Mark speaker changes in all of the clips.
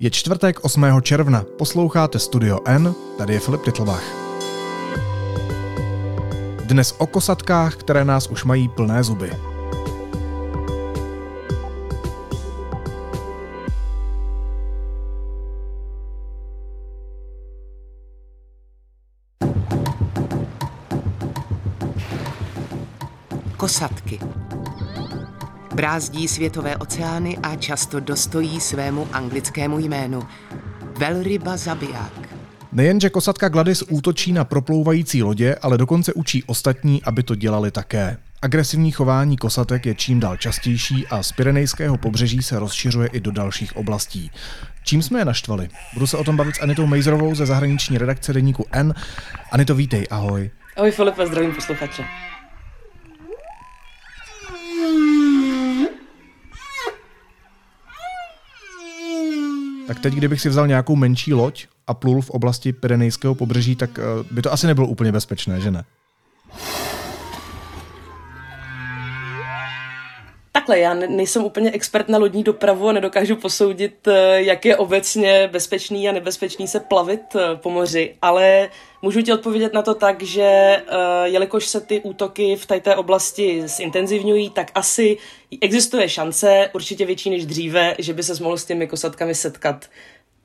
Speaker 1: Je čtvrtek 8. června, posloucháte Studio N, tady je Filip Titlbach. Dnes o kosatkách, které nás už mají plné zuby.
Speaker 2: Kosatky. Brázdí světové oceány a často dostojí svému anglickému jménu. Velryba zabiják.
Speaker 1: Nejenže kosatka Gladys útočí na proplouvající lodě, ale dokonce učí ostatní, aby to dělali také. Agresivní chování kosatek je čím dál častější a z Pyrenejského pobřeží se rozšiřuje i do dalších oblastí. Čím jsme je naštvali? Budu se o tom bavit s Anitou Mejzrovou ze zahraniční redakce deníku N. Anito, vítej, ahoj.
Speaker 3: Ahoj Filipe, zdravím posluchače.
Speaker 1: Tak teď, kdybych si vzal nějakou menší loď a plul v oblasti Pyrenejského pobřeží, tak eh, by to asi nebylo úplně bezpečné, že ne?
Speaker 3: Takhle, já nejsem úplně expert na lodní dopravu a nedokážu posoudit, eh, jak je obecně bezpečný a nebezpečný se plavit eh, po moři, ale můžu ti odpovědět na to tak, že jelikož se ty útoky v této oblasti zintenzivňují, tak asi existuje šance, určitě větší než dříve, že by se mohl s těmi kosatkami setkat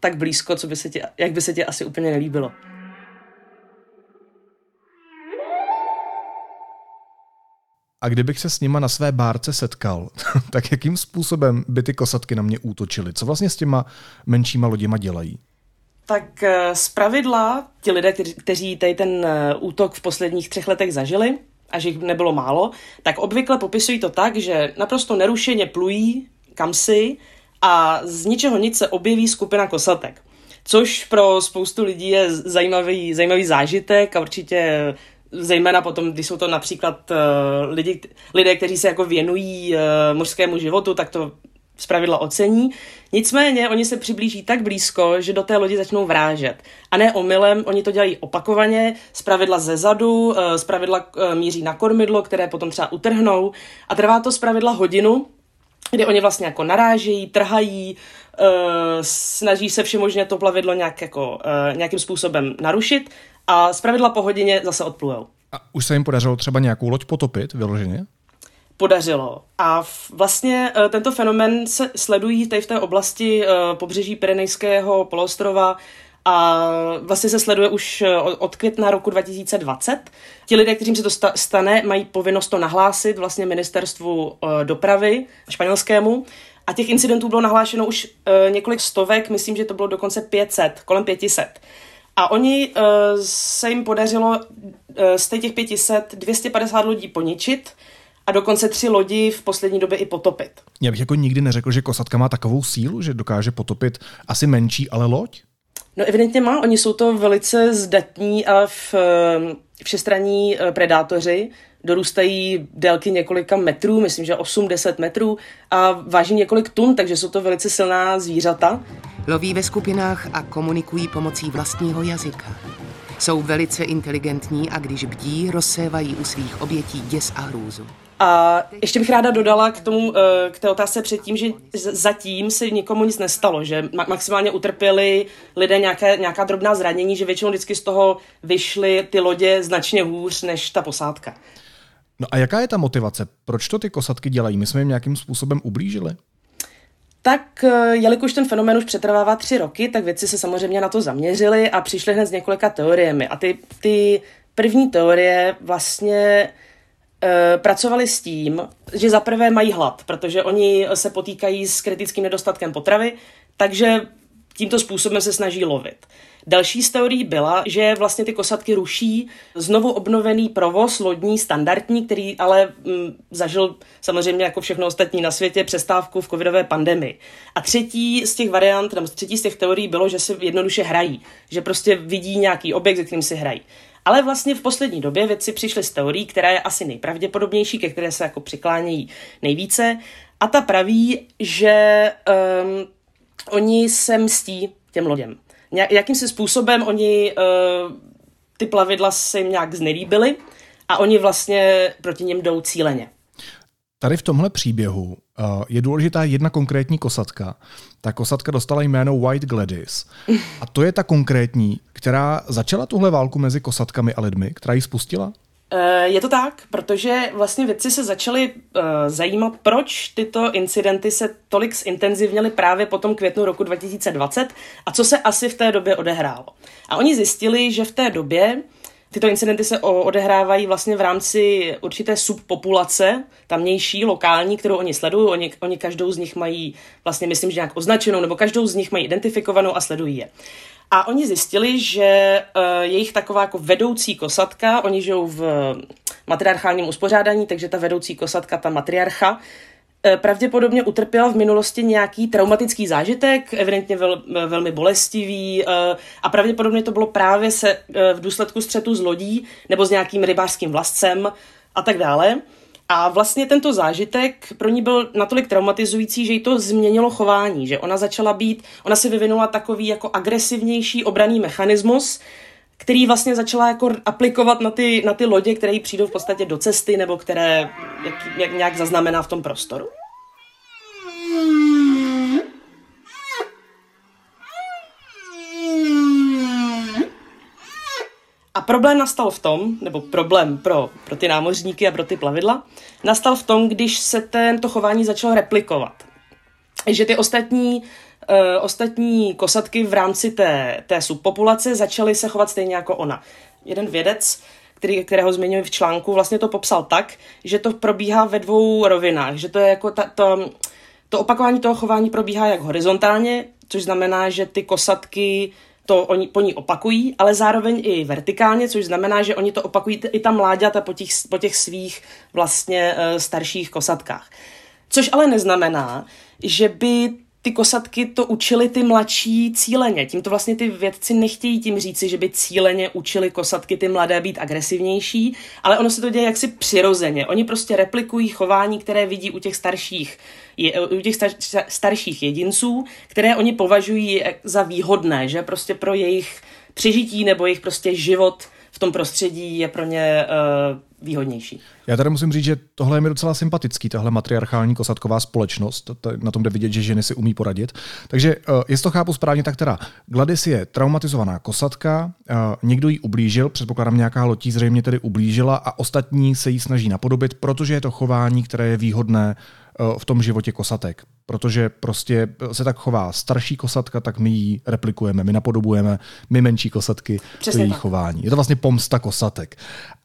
Speaker 3: tak blízko, co by se ti, jak by se ti asi úplně nelíbilo.
Speaker 1: A kdybych se s nima na své bárce setkal, tak jakým způsobem by ty kosatky na mě útočily? Co vlastně s těma menšíma loděma dělají?
Speaker 3: Tak eh, z pravidla ti lidé, kteří, tady ten eh, útok v posledních třech letech zažili, a že jich nebylo málo, tak obvykle popisují to tak, že naprosto nerušeně plují kamsi a z ničeho nic se objeví skupina kosatek. Což pro spoustu lidí je zajímavý, zajímavý zážitek a určitě zejména potom, když jsou to například uh, lidi, lidé, kteří se jako věnují uh, mořskému životu, tak to zpravidla ocení. Nicméně oni se přiblíží tak blízko, že do té lodi začnou vrážet. A ne omylem, oni to dělají opakovaně, zpravidla ze zadu, eh, zpravidla míří na kormidlo, které potom třeba utrhnou a trvá to zpravidla hodinu, kdy oni vlastně jako narážejí, trhají, uh, snaží se všemožně to plavidlo nějak jako, uh, nějakým způsobem narušit a zpravidla po hodině zase odplujou.
Speaker 1: A už se jim podařilo třeba nějakou loď potopit vyloženě?
Speaker 3: Podařilo. A vlastně uh, tento fenomen se sledují tady v té oblasti uh, pobřeží Pyrenejského poloostrova a vlastně se sleduje už od května roku 2020. Ti lidé, kterým se to stane, mají povinnost to nahlásit vlastně ministerstvu dopravy španělskému a těch incidentů bylo nahlášeno už několik stovek, myslím, že to bylo dokonce 500, kolem 500. A oni se jim podařilo z těch 500 250 lodí poničit, a dokonce tři lodi v poslední době i potopit.
Speaker 1: Já bych jako nikdy neřekl, že kosatka má takovou sílu, že dokáže potopit asi menší, ale loď?
Speaker 3: No evidentně má, oni jsou to velice zdatní a v, všestranní eh, predátoři, dorůstají délky několika metrů, myslím, že 8-10 metrů a váží několik tun, takže jsou to velice silná zvířata.
Speaker 2: Loví ve skupinách a komunikují pomocí vlastního jazyka. Jsou velice inteligentní a když bdí, rozsévají u svých obětí děs a hrůzu.
Speaker 3: A ještě bych ráda dodala k tomu, eh, k té otázce předtím, že zatím se nikomu nic nestalo, že maximálně utrpěli lidé nějaké, nějaká drobná zranění, že většinou vždycky z toho vyšly ty lodě značně hůř než ta posádka.
Speaker 1: No a jaká je ta motivace? Proč to ty kosatky dělají? My jsme jim nějakým způsobem ublížili?
Speaker 3: Tak eh, jelikož ten fenomén už přetrvává tři roky, tak věci se samozřejmě na to zaměřili a přišli hned s několika teoriemi. A ty, ty první teorie vlastně pracovali s tím, že zaprvé mají hlad, protože oni se potýkají s kritickým nedostatkem potravy, takže tímto způsobem se snaží lovit. Další z teorií byla, že vlastně ty kosatky ruší znovu obnovený provoz lodní standardní, který ale mm, zažil samozřejmě jako všechno ostatní na světě přestávku v covidové pandemii. A třetí z těch variant, nebo třetí z těch teorií bylo, že se jednoduše hrají, že prostě vidí nějaký objekt, se kterým si hrají. Ale vlastně v poslední době věci přišly s teorií, která je asi nejpravděpodobnější, ke které se jako přiklánějí nejvíce. A ta praví, že um, oni se mstí těm loděm jakým si způsobem oni uh, ty plavidla se jim nějak znelíbily a oni vlastně proti něm jdou cíleně.
Speaker 1: Tady v tomhle příběhu uh, je důležitá jedna konkrétní kosatka. Ta kosatka dostala jméno White Gladys. A to je ta konkrétní, která začala tuhle válku mezi kosatkami a lidmi, která ji spustila?
Speaker 3: Eh, je to tak, protože vlastně vědci se začali uh, zajímat, proč tyto incidenty se tolik zintenzivněly právě po tom květnu roku 2020 a co se asi v té době odehrálo. A oni zjistili, že v té době tyto incidenty se odehrávají vlastně v rámci určité subpopulace, tamnější, lokální, kterou oni sledují. Oni, oni každou z nich mají vlastně, myslím, že nějak označenou, nebo každou z nich mají identifikovanou a sledují je. A oni zjistili, že uh, jejich taková jako vedoucí kosatka, oni žijou v matriarchálním uspořádání, takže ta vedoucí kosatka, ta matriarcha, pravděpodobně utrpěla v minulosti nějaký traumatický zážitek, evidentně vel, velmi bolestivý uh, a pravděpodobně to bylo právě se v důsledku střetu s lodí nebo s nějakým rybářským vlastcem a tak dále. A vlastně tento zážitek pro ní byl natolik traumatizující, že jí to změnilo chování, že ona začala být, ona si vyvinula takový jako agresivnější obraný mechanismus, který vlastně začala jako aplikovat na ty, na ty lodě, které jí přijdou v podstatě do cesty nebo které jak, jak, nějak zaznamená v tom prostoru. A problém nastal v tom, nebo problém pro, pro ty námořníky a pro ty plavidla, nastal v tom, když se tento chování začalo replikovat. Že ty ostatní, ostatní kosatky v rámci té, té subpopulace začaly se chovat stejně jako ona. Jeden vědec, který, kterého zmiňuji v článku, vlastně to popsal tak, že to probíhá ve dvou rovinách, že to je jako ta, to, to opakování toho chování probíhá jak horizontálně, což znamená, že ty kosatky to oni po ní opakují, ale zároveň i vertikálně, což znamená, že oni to opakují i ta mláďata po těch, po těch svých vlastně uh, starších kosatkách. Což ale neznamená, že by ty kosatky to učili ty mladší cíleně. Tím to vlastně ty vědci nechtějí tím říci, že by cíleně učili kosatky ty mladé být agresivnější, ale ono se to děje jaksi přirozeně. Oni prostě replikují chování, které vidí u těch starších, je, u těch star, starších jedinců, které oni považují za výhodné, že prostě pro jejich přežití nebo jejich prostě život v tom prostředí je pro ně uh, výhodnější.
Speaker 1: Já tady musím říct, že tohle je mi docela sympatický, tahle matriarchální kosatková společnost. Na tom jde vidět, že ženy si umí poradit. Takže uh, jestli to chápu správně, tak teda Gladys je traumatizovaná kosatka, uh, někdo jí ublížil, předpokládám nějaká lotí zřejmě tedy ublížila a ostatní se jí snaží napodobit, protože je to chování, které je výhodné v tom životě kosatek. Protože prostě se tak chová starší kosatka, tak my ji replikujeme, my napodobujeme, my menší kosatky, Přesně to její tak. chování. Je to vlastně pomsta kosatek.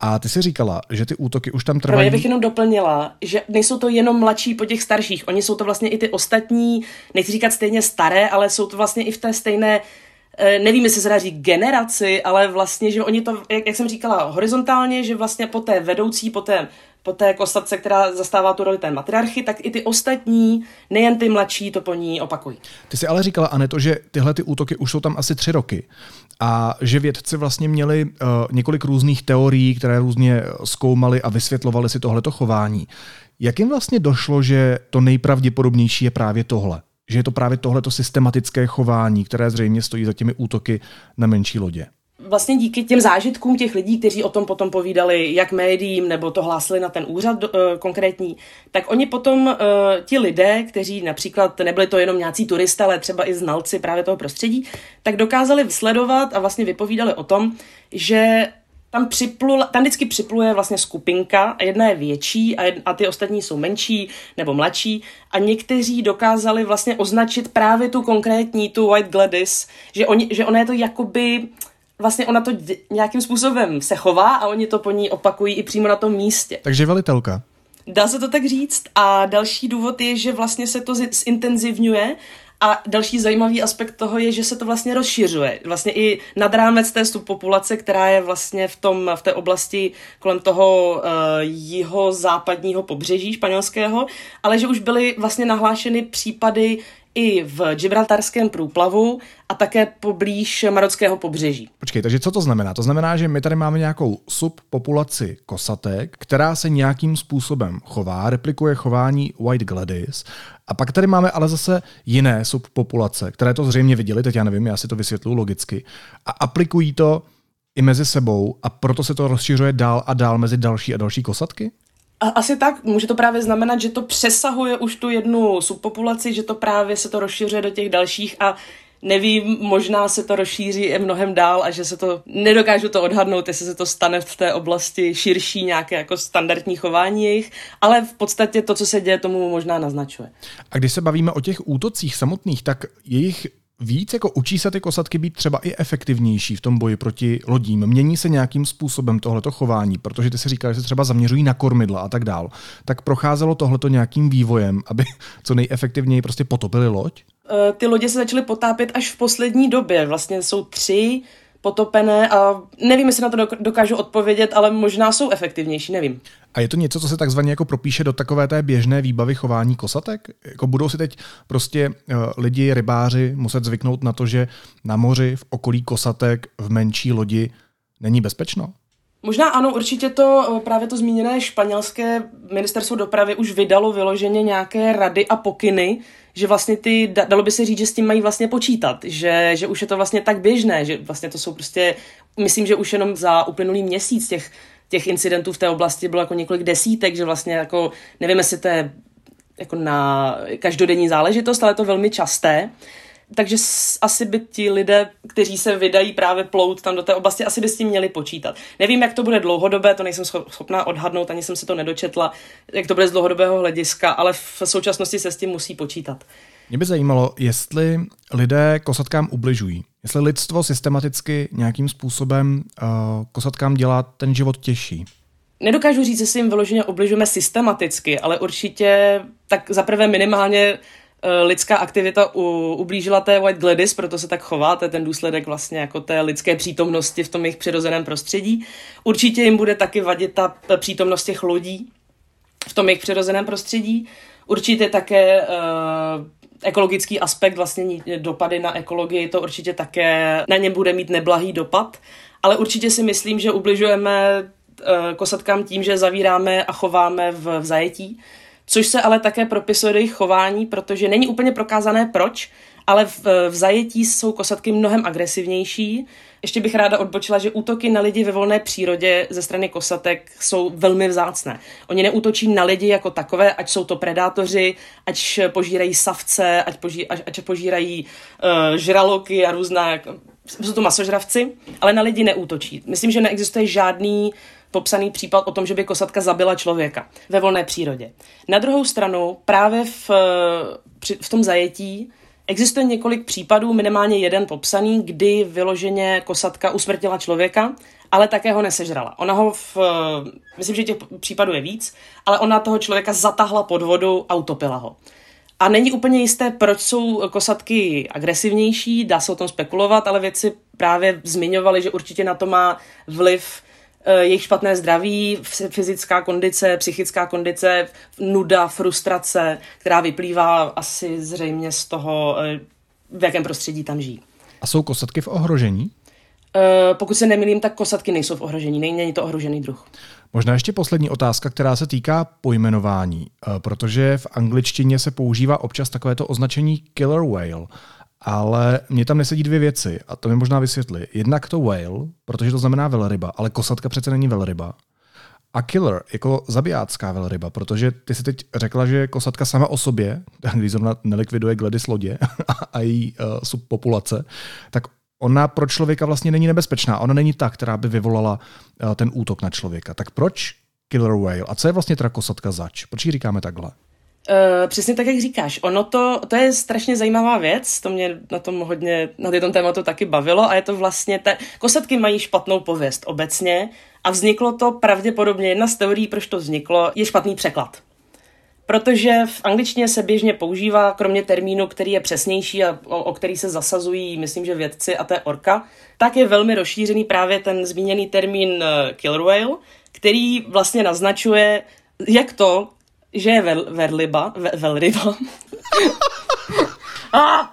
Speaker 1: A ty si říkala, že ty útoky už tam trvají.
Speaker 3: Já bych jenom doplnila, že nejsou to jenom mladší po těch starších, oni jsou to vlastně i ty ostatní, nechci říkat stejně staré, ale jsou to vlastně i v té stejné eh, nevím, jestli se dá říct generaci, ale vlastně, že oni to, jak, jak jsem říkala, horizontálně, že vlastně po té vedoucí, po té po té kostatce, která zastává tu roli té matriarchy, tak i ty ostatní, nejen ty mladší, to po ní opakují.
Speaker 1: Ty jsi ale říkala, Aneto, že tyhle ty útoky už jsou tam asi tři roky a že vědci vlastně měli uh, několik různých teorií, které různě zkoumali a vysvětlovali si tohleto chování. Jak jim vlastně došlo, že to nejpravděpodobnější je právě tohle? Že je to právě tohleto systematické chování, které zřejmě stojí za těmi útoky na menší lodě?
Speaker 3: Vlastně díky těm zážitkům těch lidí, kteří o tom potom povídali, jak médiím, nebo to hlásili na ten úřad uh, konkrétní, tak oni potom, uh, ti lidé, kteří například nebyli to jenom nějací turisté, ale třeba i znalci právě toho prostředí, tak dokázali sledovat a vlastně vypovídali o tom, že tam, připlula, tam vždycky připluje vlastně skupinka jedna je větší a, jed, a ty ostatní jsou menší nebo mladší a někteří dokázali vlastně označit právě tu konkrétní, tu White Gladys, že, oni, že ona je to jakoby vlastně ona to nějakým způsobem se chová a oni to po ní opakují i přímo na tom místě.
Speaker 1: Takže velitelka.
Speaker 3: Dá se to tak říct. A další důvod je, že vlastně se to zintenzivňuje a další zajímavý aspekt toho je, že se to vlastně rozšiřuje. Vlastně i nad rámec té populace, která je vlastně v, tom, v té oblasti kolem toho uh, jiho západního pobřeží španělského, ale že už byly vlastně nahlášeny případy i v Gibraltarském průplavu a také poblíž marockého pobřeží.
Speaker 1: Počkej, takže co to znamená? To znamená, že my tady máme nějakou subpopulaci kosatek, která se nějakým způsobem chová, replikuje chování White Gladys a pak tady máme ale zase jiné subpopulace, které to zřejmě viděli, teď já nevím, já si to vysvětluji logicky, a aplikují to i mezi sebou a proto se to rozšiřuje dál a dál mezi další a další kosatky?
Speaker 3: Asi tak, může to právě znamenat, že to přesahuje už tu jednu subpopulaci, že to právě se to rozšiřuje do těch dalších a nevím, možná se to rozšíří i mnohem dál a že se to, nedokážu to odhadnout, jestli se to stane v té oblasti širší nějaké jako standardní chování jejich, ale v podstatě to, co se děje, tomu možná naznačuje.
Speaker 1: A když se bavíme o těch útocích samotných, tak jejich víc jako učí se ty kosatky být třeba i efektivnější v tom boji proti lodím? Mění se nějakým způsobem tohleto chování, protože ty si říkal, že se třeba zaměřují na kormidla a tak dál. Tak procházelo tohleto nějakým vývojem, aby co nejefektivněji prostě potopili loď?
Speaker 3: Eh, ty lodě se začaly potápět až v poslední době. Vlastně jsou tři potopené a nevím, jestli na to dokážu odpovědět, ale možná jsou efektivnější, nevím.
Speaker 1: A je to něco, co se takzvaně jako propíše do takové té běžné výbavy chování kosatek? Jako budou si teď prostě uh, lidi, rybáři muset zvyknout na to, že na moři v okolí kosatek v menší lodi není bezpečno?
Speaker 3: Možná ano, určitě to eh, právě to zmíněné španělské ministerstvo dopravy už vydalo vyloženě nějaké rady a pokyny, že vlastně ty, dalo by se říct, že s tím mají vlastně počítat, že, že už je to vlastně tak běžné, že vlastně to jsou prostě, myslím, že už jenom za uplynulý měsíc těch, těch incidentů v té oblasti bylo jako několik desítek, že vlastně jako, nevím, jestli to je jako na každodenní záležitost, ale je to velmi časté takže asi by ti lidé, kteří se vydají právě plout tam do té oblasti, asi by s tím měli počítat. Nevím, jak to bude dlouhodobé, to nejsem schopná odhadnout, ani jsem se to nedočetla, jak to bude z dlouhodobého hlediska, ale v současnosti se s tím musí počítat.
Speaker 1: Mě by zajímalo, jestli lidé kosatkám ubližují. Jestli lidstvo systematicky nějakým způsobem uh, kosatkám dělá ten život těžší.
Speaker 3: Nedokážu říct, jestli jim vyloženě obližujeme systematicky, ale určitě tak zaprvé minimálně lidská aktivita u, ublížila té White Gladys, proto se tak chová, to je ten důsledek vlastně jako té lidské přítomnosti v tom jejich přirozeném prostředí. Určitě jim bude taky vadit ta přítomnost těch lodí v tom jejich přirozeném prostředí. Určitě také uh, ekologický aspekt, vlastně dopady na ekologii, to určitě také na ně bude mít neblahý dopad, ale určitě si myslím, že ubližujeme uh, kosatkám tím, že zavíráme a chováme v, v zajetí, což se ale také propisuje do jejich chování, protože není úplně prokázané proč, ale v, v zajetí jsou kosatky mnohem agresivnější. Ještě bych ráda odbočila, že útoky na lidi ve volné přírodě ze strany kosatek jsou velmi vzácné. Oni neútočí na lidi jako takové, ať jsou to predátoři, ať požírají savce, ať, poží, ať, ať požírají uh, žraloky a různá, jsou to masožravci, ale na lidi neútočí. Myslím, že neexistuje žádný popsaný případ o tom, že by kosatka zabila člověka ve volné přírodě. Na druhou stranu, právě v, v tom zajetí existuje několik případů, minimálně jeden popsaný, kdy vyloženě kosatka usmrtila člověka, ale také ho nesežrala. Ona ho, v, myslím, že těch případů je víc, ale ona toho člověka zatahla pod vodu a utopila ho. A není úplně jisté, proč jsou kosatky agresivnější, dá se o tom spekulovat, ale věci právě zmiňovali, že určitě na to má vliv Eh, jejich špatné zdraví, fyzická kondice, psychická kondice, nuda, frustrace, která vyplývá asi zřejmě z toho, eh, v jakém prostředí tam žijí.
Speaker 1: A jsou kosatky v ohrožení?
Speaker 3: Uh, pokud se nemýlím, tak kosatky nejsou v ohrožení, není to ohrožený druh.
Speaker 1: Možná ještě poslední otázka, která se týká pojmenování, protože v angličtině se používá občas takovéto označení killer whale. Ale mě tam nesedí dvě věci a to mi možná vysvětli. Jednak to whale, protože to znamená velryba, ale kosatka přece není velryba. A killer jako zabijácká velryba, protože ty si teď řekla, že kosatka sama o sobě, když zrovna nelikviduje Gladys lodě a její uh, subpopulace, tak ona pro člověka vlastně není nebezpečná. Ona není ta, která by vyvolala uh, ten útok na člověka. Tak proč killer whale? A co je vlastně teda kosatka zač? Proč ji říkáme takhle?
Speaker 3: Uh, přesně tak, jak říkáš. Ono to, to je strašně zajímavá věc, to mě na tom hodně, na tom tématu taky bavilo a je to vlastně, te, kosatky mají špatnou pověst obecně a vzniklo to pravděpodobně, jedna z teorií, proč to vzniklo, je špatný překlad. Protože v angličtině se běžně používá, kromě termínu, který je přesnější a o, o který se zasazují, myslím, že vědci a té orka, tak je velmi rozšířený právě ten zmíněný termín uh, killer whale, který vlastně naznačuje, jak to, že je vel, verliba, ve, velryba.
Speaker 1: ah!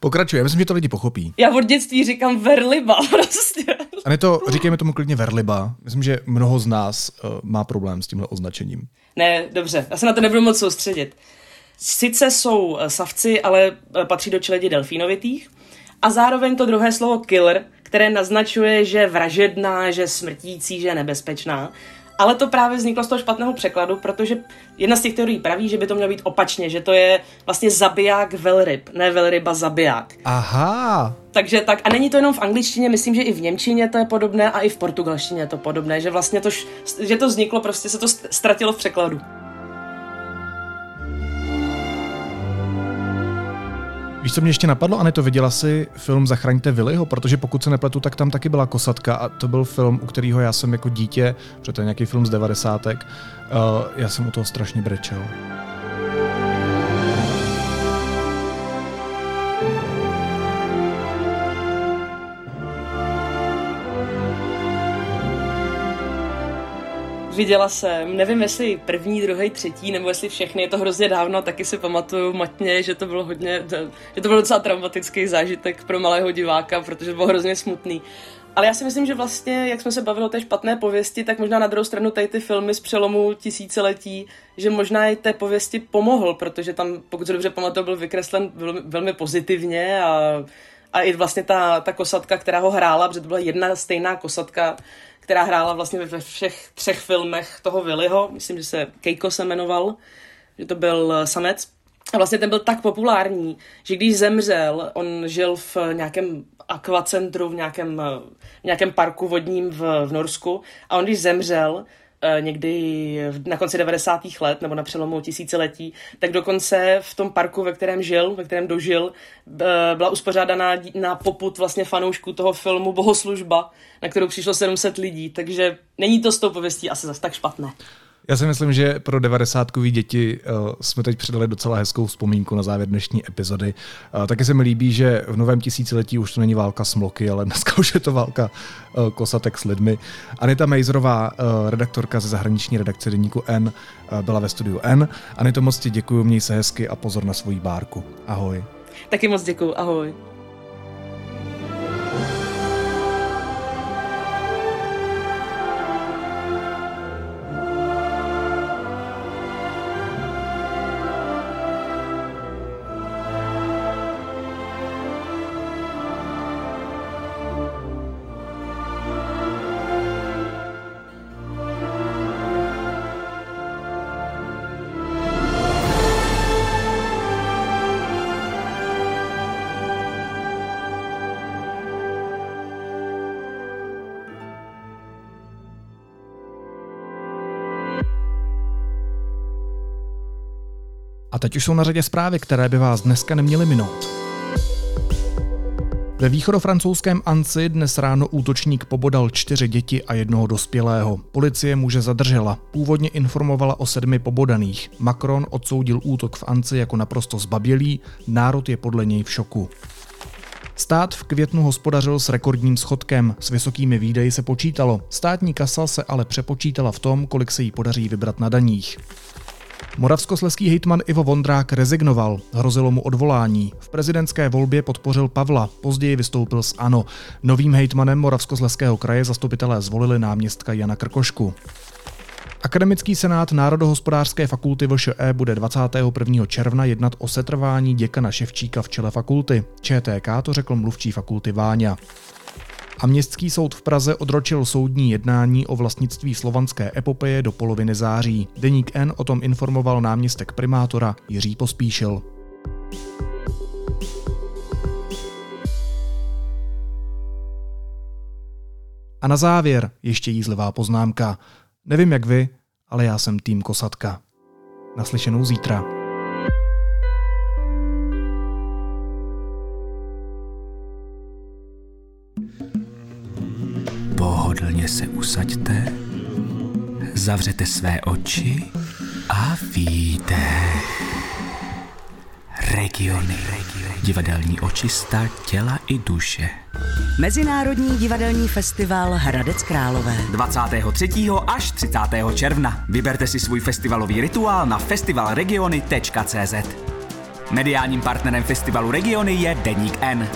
Speaker 1: Pokračuje, myslím, že to lidi pochopí.
Speaker 3: Já od dětství říkám verliba prostě.
Speaker 1: A ne to, říkejme tomu klidně verliba. Myslím, že mnoho z nás uh, má problém s tímhle označením.
Speaker 3: Ne, dobře, já se na to nebudu moc soustředit. Sice jsou eh, savci, ale eh, patří do čeledi delfínovitých. A zároveň to druhé slovo killer, které naznačuje, že vražedná, že smrtící, že nebezpečná Ale to právě vzniklo z toho špatného překladu, protože jedna z těch teorií praví, že by to mělo být opačně, že to je vlastně zabiják velryb, ne velryba zabiják.
Speaker 1: Aha.
Speaker 3: Takže tak, a není to jenom v angličtině, myslím, že i v němčině to je podobné a i v portugalštině je to podobné, že vlastně to, že to vzniklo, prostě se to ztratilo v překladu.
Speaker 1: Víš, co mě ještě napadlo, Aneto, viděla si film Zachraňte Willyho, protože pokud se nepletu, tak tam taky byla kosatka a to byl film, u kterého já jsem jako dítě, protože to je nějaký film z devadesátek, uh, já jsem u toho strašně brečel.
Speaker 3: Viděla jsem, nevím jestli první, druhý, třetí, nebo jestli všechny, je to hrozně dávno, taky si pamatuju matně, že to bylo hodně, že to byl docela traumatický zážitek pro malého diváka, protože byl hrozně smutný. Ale já si myslím, že vlastně, jak jsme se bavili o té špatné pověsti, tak možná na druhou stranu tady ty filmy z přelomu tisíciletí, že možná i té pověsti pomohl, protože tam, pokud se dobře pamatuju, byl vykreslen velmi, velmi pozitivně a, a i vlastně ta, ta kosatka, která ho hrála, protože to byla jedna stejná kosatka, která hrála vlastně ve všech třech filmech toho Willyho, myslím, že se Keiko se jmenoval, že to byl eh, samec. A vlastně ten byl tak populární, že když zemřel, on žil v nějakém akvacentru, v nějakém, eh, v nějakém parku vodním v, v Norsku a on když zemřel, někdy na konci 90. let nebo na přelomu tisíciletí, tak dokonce v tom parku, ve kterém žil, ve kterém dožil, byla uspořádaná na poput vlastně fanoušků toho filmu bohoslužba, na kterou přišlo 700 lidí, takže není to s tou pověstí asi zase tak špatné.
Speaker 1: Já si myslím, že pro devadesátkový děti uh, jsme teď předali docela hezkou vzpomínku na závěr dnešní epizody. Uh, taky se mi líbí, že v novém tisíciletí už to není válka smloky, ale dneska už je to válka uh, kosatek s lidmi. Anita Mejzrová, redaktorka ze zahraniční redakce Deníku N, byla ve studiu N. Anito, moc ti děkuji, měj se hezky a pozor na svoji bárku. Ahoj.
Speaker 3: Taky moc děkuji, ahoj.
Speaker 1: Teď už jsou na řadě zprávy, které by vás dneska neměly minout. Ve východofrancouzském Anci dnes ráno útočník pobodal čtyři děti a jednoho dospělého. Policie muže zadržela. Původně informovala o sedmi pobodaných. Macron odsoudil útok v Anci jako naprosto zbabělý, národ je podle něj v šoku. Stát v květnu hospodařil s rekordním schodkem, s vysokými výdeji se počítalo. Státní kasa se ale přepočítala v tom, kolik se jí podaří vybrat na daních. Moravskosleský hejtman Ivo Vondrák rezignoval, hrozilo mu odvolání. V prezidentské volbě podpořil Pavla, později vystoupil s ANO. Novým hejtmanem Moravskosleského kraje zastupitelé zvolili náměstka Jana Krkošku. Akademický senát Národohospodářské fakulty VŠE bude 21. června jednat o setrvání děkana Ševčíka v čele fakulty. ČTK to řekl mluvčí fakulty Váňa a Městský soud v Praze odročil soudní jednání o vlastnictví slovanské epopeje do poloviny září. Deník N o tom informoval náměstek primátora Jiří Pospíšil. A na závěr ještě jízlivá poznámka. Nevím jak vy, ale já jsem tým Kosatka. Naslyšenou zítra.
Speaker 4: Se usaďte, zavřete své oči a výdech. Regiony. Divadelní očista těla i duše.
Speaker 5: Mezinárodní divadelní festival Hradec Králové.
Speaker 4: 23. až 30. června. Vyberte si svůj festivalový rituál na festivalregiony.cz. Mediálním partnerem festivalu Regiony je Deník N.